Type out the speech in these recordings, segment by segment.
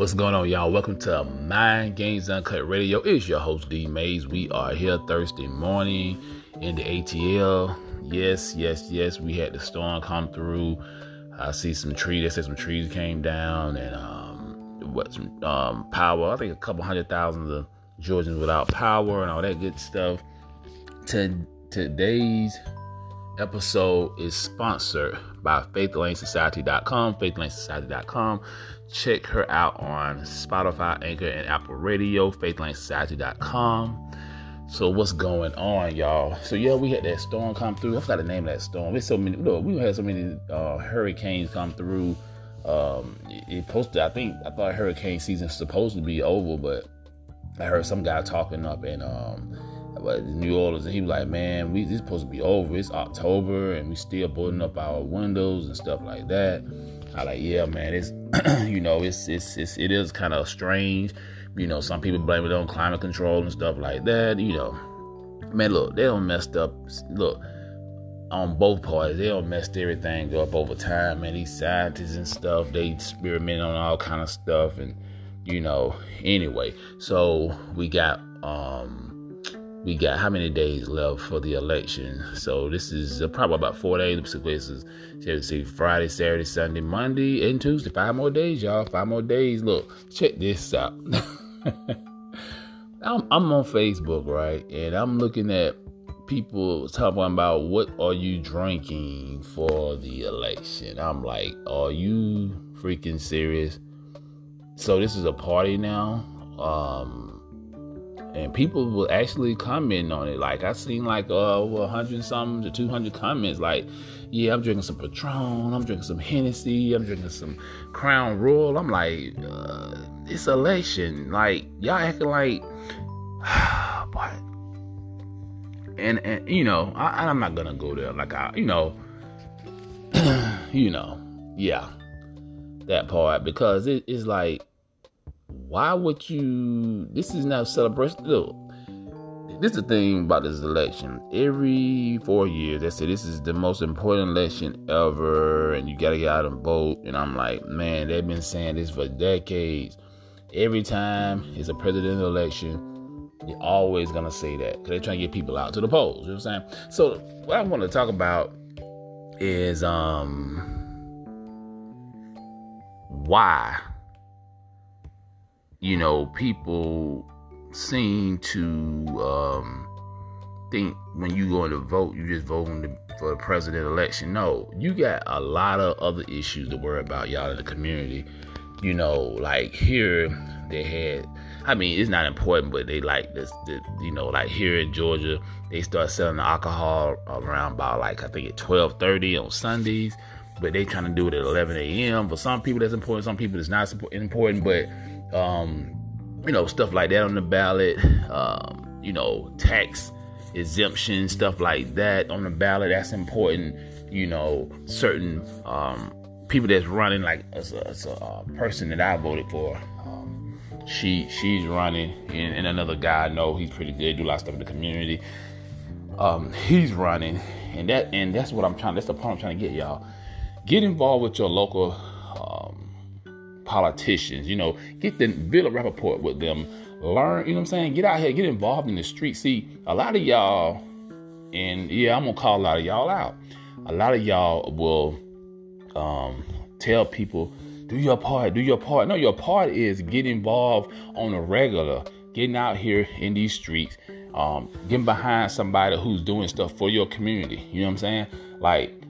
What's going on, y'all? Welcome to Mind Games Uncut Radio. It's your host, D Mayes. We are here Thursday morning in the ATL. Yes, yes, yes. We had the storm come through. I see some trees. They said some trees came down and um, what some um, power. I think a couple hundred thousand of Georgians without power and all that good stuff. To, today's episode is sponsored by faithlanesociety.com, faithlanesociety.com. Check her out on Spotify, Anchor, and Apple Radio, faithlanesociety.com. So what's going on, y'all? So yeah, we had that storm come through. I forgot the name of that storm. It's so many. Look, we had so many uh, hurricanes come through. Um, it posted. I think I thought hurricane season supposed to be over, but I heard some guy talking up in um, New Orleans, and he was like, "Man, we this supposed to be over. It's October, and we still boarding up our windows and stuff like that." I like, yeah, man. It's you know, it's it's, it's it is kind of strange. You know, some people blame it on climate control and stuff like that. You know, man, look, they don't messed up. Look, on both parties, they don't messed everything up over time. Man, these scientists and stuff, they experiment on all kind of stuff, and you know, anyway. So we got um we got how many days left for the election? So this is uh, probably about four days. This is see Friday, Saturday, Sunday, Monday, and Tuesday. Five more days, y'all. Five more days. Look, check this out. I'm, I'm on Facebook, right, and I'm looking at people talking about what are you drinking for the election. I'm like, are you freaking serious? So this is a party now. Um, and people will actually comment on it. Like I seen like uh, over hundred something to two hundred comments. Like, yeah, I'm drinking some Patron, I'm drinking some Hennessy, I'm drinking some Crown Royal. I'm like, uh, it's election. Like y'all acting like, but, and and you know, I, I'm not gonna go there. Like I, you know, you know, yeah, that part because it is like why would you? This is not celebration. Look, this is the thing about this election. Every four years, they say this is the most important election ever, and you gotta get out and vote. And I'm like, man, they've been saying this for decades. Every time it's a presidential election, you're always gonna say that because they're trying to get people out to the polls. You know what I'm saying? So what I want to talk about is um why you know, people seem to um, think when you go to vote, you just voting for the president election. No, you got a lot of other issues to worry about, y'all, in the community. You know, like here, they had. I mean, it's not important, but they like this. The, you know, like here in Georgia, they start selling the alcohol around about like I think at twelve thirty on Sundays, but they trying to do it at eleven a.m. For some people, that's important. Some people, it's not important. But um, you know, stuff like that on the ballot, um, you know, tax exemption, stuff like that on the ballot. That's important. You know, certain um, people that's running, like as a, as a uh, person that I voted for, um, she she's running, and, and, another guy I know he's pretty good, do a lot of stuff in the community. Um, he's running, and that and that's what I'm trying. That's the point I'm trying to get y'all. Get involved with your local politicians. You know, get the build a rapport with them. Learn, you know what I'm saying? Get out here, get involved in the street. See, a lot of y'all, and yeah, I'm gonna call a lot of y'all out. A lot of y'all will um, tell people, do your part, do your part. No, your part is get involved on a regular, getting out here in these streets, um, getting behind somebody who's doing stuff for your community. You know what I'm saying? Like,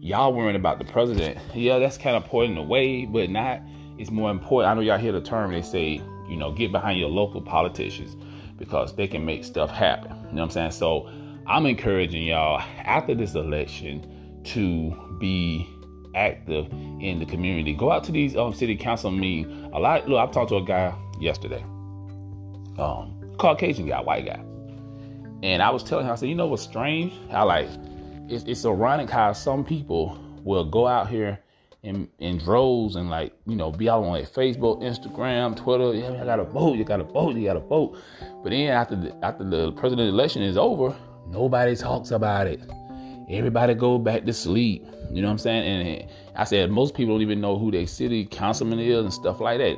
y'all worrying about the president. Yeah, that's kind of in a way, but not it's more important. I know y'all hear the term, they say, you know, get behind your local politicians because they can make stuff happen. You know what I'm saying? So I'm encouraging y'all after this election to be active in the community. Go out to these um, city council meetings. A lot. Look, I talked to a guy yesterday, um, Caucasian guy, white guy, and I was telling him, I said, you know what's strange? I like it's, it's ironic how some people will go out here in, in droves and like you know be out on like Facebook, Instagram, Twitter. Yeah, I gotta vote. You gotta vote. You gotta vote. But then after the, after the president election is over, nobody talks about it. Everybody go back to sleep. You know what I'm saying? And I said most people don't even know who their city councilman is and stuff like that.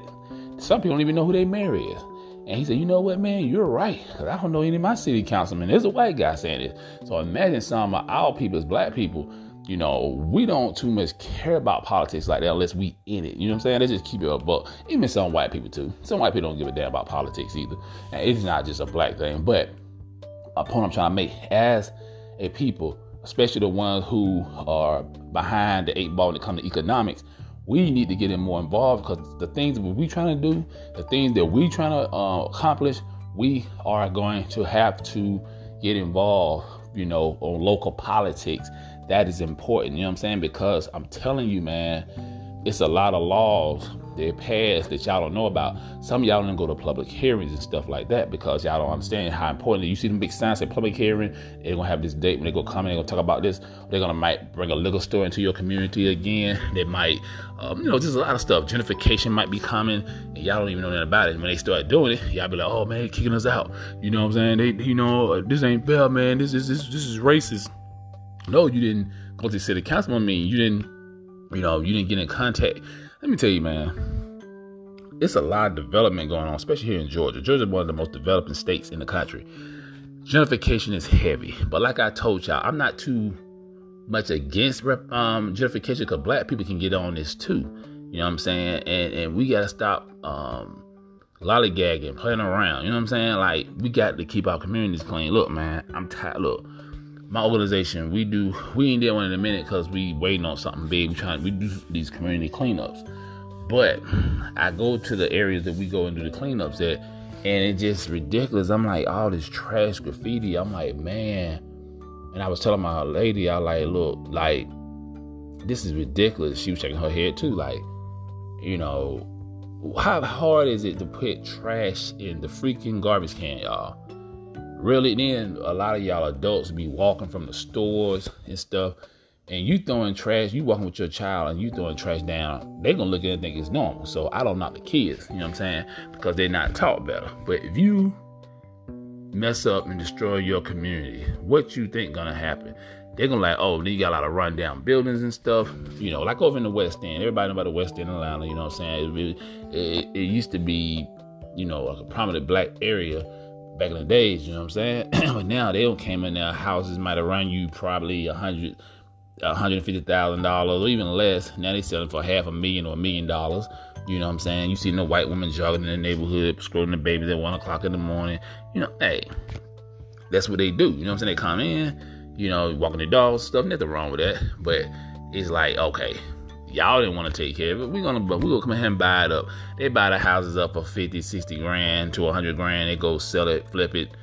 some people don't even know who they mayor is. And he said, you know what, man, you're right. Because I don't know any of my city councilmen. There's a white guy saying this. So imagine some of our people as black people, you know, we don't too much care about politics like that unless we in it. You know what I'm saying? They just keep it up. But even some white people too. Some white people don't give a damn about politics either. And it's not just a black thing. But a point I'm trying to make as a people, especially the ones who are behind the eight ball when it comes to economics, we need to get in more involved because the things that we trying to do, the things that we trying to uh, accomplish, we are going to have to get involved, you know, on local politics. That is important, you know what I'm saying? Because I'm telling you, man, it's a lot of laws they past that y'all don't know about. Some y'all don't go to public hearings and stuff like that because y'all don't understand how important. You see them big signs at public hearing. They're gonna have this date when they go come and they're gonna talk about this. They're gonna might bring a liquor store into your community again. They might, um, you know, just a lot of stuff. Gentrification might be coming, and y'all don't even know nothing about it. And When they start doing it, y'all be like, "Oh man, kicking us out." You know what I'm saying? They, you know, this ain't fair, man. This is this this is racist. No, you didn't go to the city council. I mean, you didn't, you know, you didn't get in contact let me tell you, man, it's a lot of development going on, especially here in Georgia. Georgia is one of the most developing states in the country. Gentrification is heavy, but like I told y'all, I'm not too much against um, gentrification because black people can get on this too. You know what I'm saying? And and we gotta stop um, lollygagging, playing around. You know what I'm saying? Like we got to keep our communities clean. Look, man, I'm tired. Look, my organization, we do we ain't did one in a minute because we waiting on something big. We trying we do these community cleanups. But I go to the areas that we go and do the cleanups at, and it's just ridiculous. I'm like, all this trash graffiti. I'm like, man. And I was telling my lady, I like, look, like, this is ridiculous. She was shaking her head too, like, you know, how hard is it to put trash in the freaking garbage can, y'all? Really, then a lot of y'all adults be walking from the stores and stuff, and you throwing trash, you walking with your child and you throwing trash down, they gonna look at it and think it's normal. So I don't knock the kids, you know what I'm saying? Because they're not taught better. But if you mess up and destroy your community, what you think gonna happen? They're gonna like, oh, you got a lot of rundown buildings and stuff. You know, like over in the West End. Everybody know about the West End of Atlanta, you know what I'm saying? It, really, it, it used to be, you know, like a prominent black area back in the days, you know what I'm saying? but now they don't came in there, houses might have run you probably a hundred, a hundred fifty thousand dollars or even less. Now they selling for half a million or a million dollars. You know what I'm saying? You see the white woman jogging in the neighborhood, scrolling the babies at one o'clock in the morning. You know, hey, that's what they do. You know what I'm saying? They come in, you know, walking the dogs, stuff, nothing wrong with that. But it's like, okay, y'all didn't want to take care of it. We're gonna we gonna come ahead and buy it up. They buy the houses up for 50, 60 grand to 100 grand. They go sell it, flip it,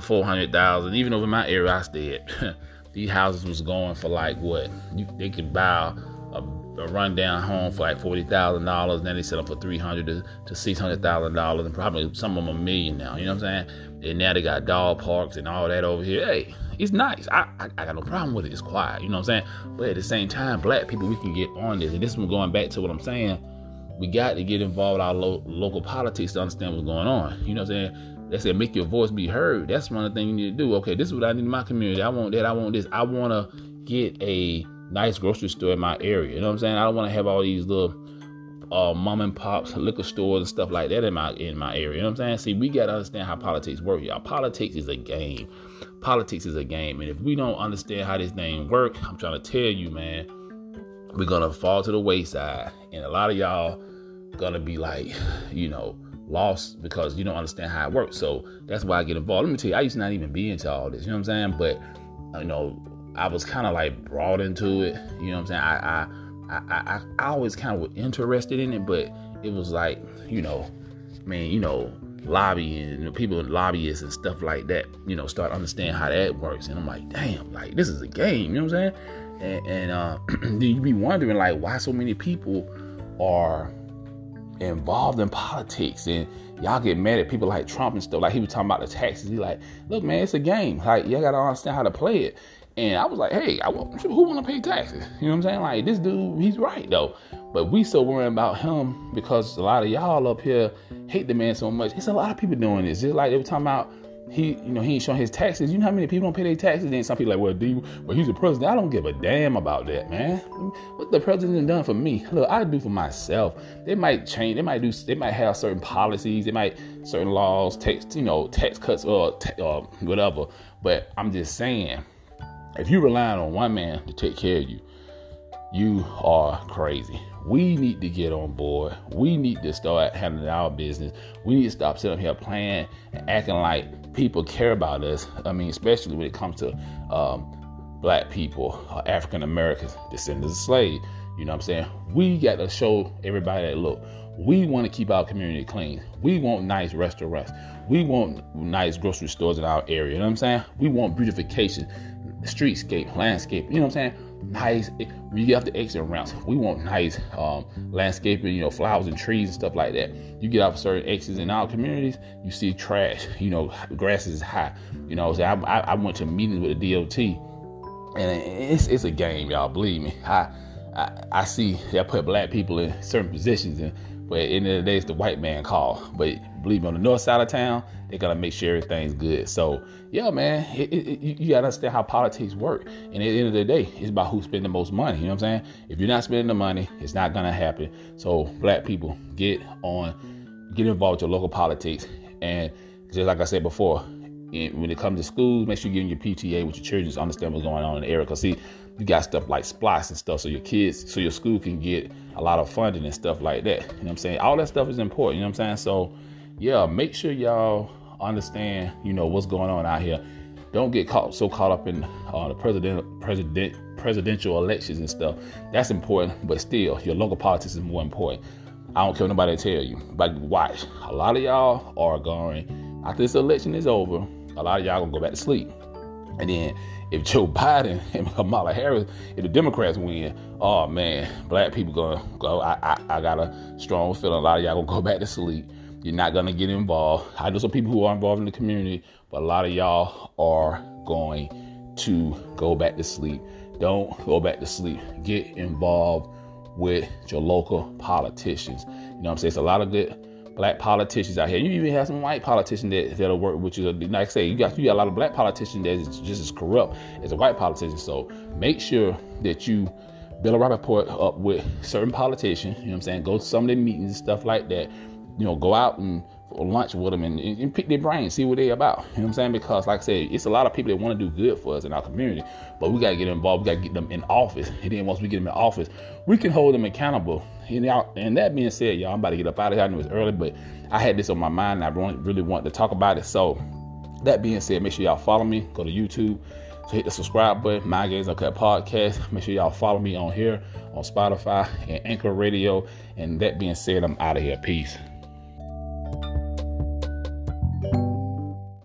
400,000. Even over my area I stayed, these houses was going for like what? You, they could buy a, a rundown home for like forty thousand dollars. Then they sell them for three hundred to, to six hundred thousand dollars, and probably some of them a million now. You know what I'm saying? And now they got dog parks and all that over here. Hey, it's nice. I, I, I, got no problem with it. It's quiet. You know what I'm saying? But at the same time, black people, we can get on this. And this is going back to what I'm saying. We got to get involved in our lo- local politics to understand what's going on. You know what I'm saying? They said make your voice be heard. That's one of the things you need to do. Okay, this is what I need in my community. I want that. I want this. I want to get a nice grocery store in my area. You know what I'm saying? I don't want to have all these little uh, mom and pops liquor stores and stuff like that in my in my area. You know what I'm saying? See, we gotta understand how politics work, y'all. Politics is a game. Politics is a game, and if we don't understand how this thing work, I'm trying to tell you, man, we're gonna fall to the wayside, and a lot of y'all gonna be like, you know, lost because you don't understand how it works. So that's why I get involved. Let me tell you, I used to not even be into all this. You know what I'm saying? But you know, I was kind of like brought into it. You know what I'm saying? I, I I, I, I always kind of was interested in it, but it was like, you know, man, you know, lobbying, people lobbyists and stuff like that, you know, start understanding how that works. And I'm like, damn, like this is a game, you know what I'm saying? And, and uh, then you be wondering like why so many people are involved in politics and y'all get mad at people like Trump and stuff. Like he was talking about the taxes. He like, look, man, it's a game. Like y'all gotta understand how to play it. And I was like, hey, I, who want to pay taxes? You know what I'm saying? Like, this dude, he's right, though. But we so worrying about him because a lot of y'all up here hate the man so much. It's a lot of people doing this. Just like were talking about he, you know, he ain't showing his taxes. You know how many people don't pay their taxes? Then some people like, well, do you, well, he's the president. I don't give a damn about that, man. What the president done for me? Look, I do for myself. They might change. They might do. They might have certain policies. They might certain laws, tax, you know, tax cuts uh, or, or uh, whatever. But I'm just saying, if you're relying on one man to take care of you, you are crazy. We need to get on board. We need to start handling our business. We need to stop sitting here playing and acting like people care about us. I mean, especially when it comes to um, black people, African Americans, descendants of slaves. You know what I'm saying? We got to show everybody that look, we want to keep our community clean. We want nice restaurants. We want nice grocery stores in our area. You know what I'm saying? We want beautification, streetscape, landscape. You know what I'm saying? nice. When you get off the exit ramps, we want nice um, landscaping, you know, flowers and trees and stuff like that. You get off certain exits in our communities, you see trash. You know, grass is high. You know, I, I, I went to meetings with the DOT, and it's it's a game, y'all. Believe me. I I, I see they put black people in certain positions, and but at the end of the day, it's the white man call. But believe me, on the north side of town, they gotta make sure everything's good. So yeah, man, it, it, you gotta understand how politics work. And at the end of the day, it's about who spend the most money. You know what I'm saying? If you're not spending the money, it's not gonna happen. So black people, get on, get involved with your local politics. And just like I said before, when it comes to schools, make sure you're getting your PTA with your children understand what's going on in the area. Cause see, you got stuff like SPLOST and stuff, so your kids, so your school can get a lot of funding and stuff like that. You know what I'm saying? All that stuff is important. You know what I'm saying? So, yeah, make sure y'all understand, you know, what's going on out here. Don't get caught so caught up in uh, the president, president, presidential elections and stuff. That's important, but still, your local politics is more important. I don't care nobody tell you, but watch. A lot of y'all are going after this election is over. A lot of y'all gonna go back to sleep, and then if Joe Biden and Kamala Harris, if the Democrats win, oh man, black people gonna go. I, I, I got a strong feeling a lot of y'all gonna go back to sleep. You're not gonna get involved. I know some people who are involved in the community, but a lot of y'all are going to go back to sleep. Don't go back to sleep. Get involved with your local politicians. You know what I'm saying? It's a lot of good black politicians out here. You even have some white politicians that that'll work with you. Like I say, you got you got a lot of black politicians that's just as corrupt as a white politician. So make sure that you build a rapport up with certain politicians. You know what I'm saying? Go to some of their meetings and stuff like that. You know, go out and lunch with them and, and, pick their brains, see what they're about. You know what I'm saying? Because like I said, it's a lot of people that want to do good for us in our community, but we got to get involved. We got to get them in office. And then once we get them in office, we can hold them accountable. And, y'all, and that being said, y'all, I'm about to get up out of here. I know it's early, but I had this on my mind. And I really, really want to talk about it. So that being said, make sure y'all follow me. Go to YouTube. So hit the subscribe button, Mind Games Uncut Podcast. Make sure y'all follow me on here, on Spotify, and Anchor Radio. And that being said, I'm out of here. Peace.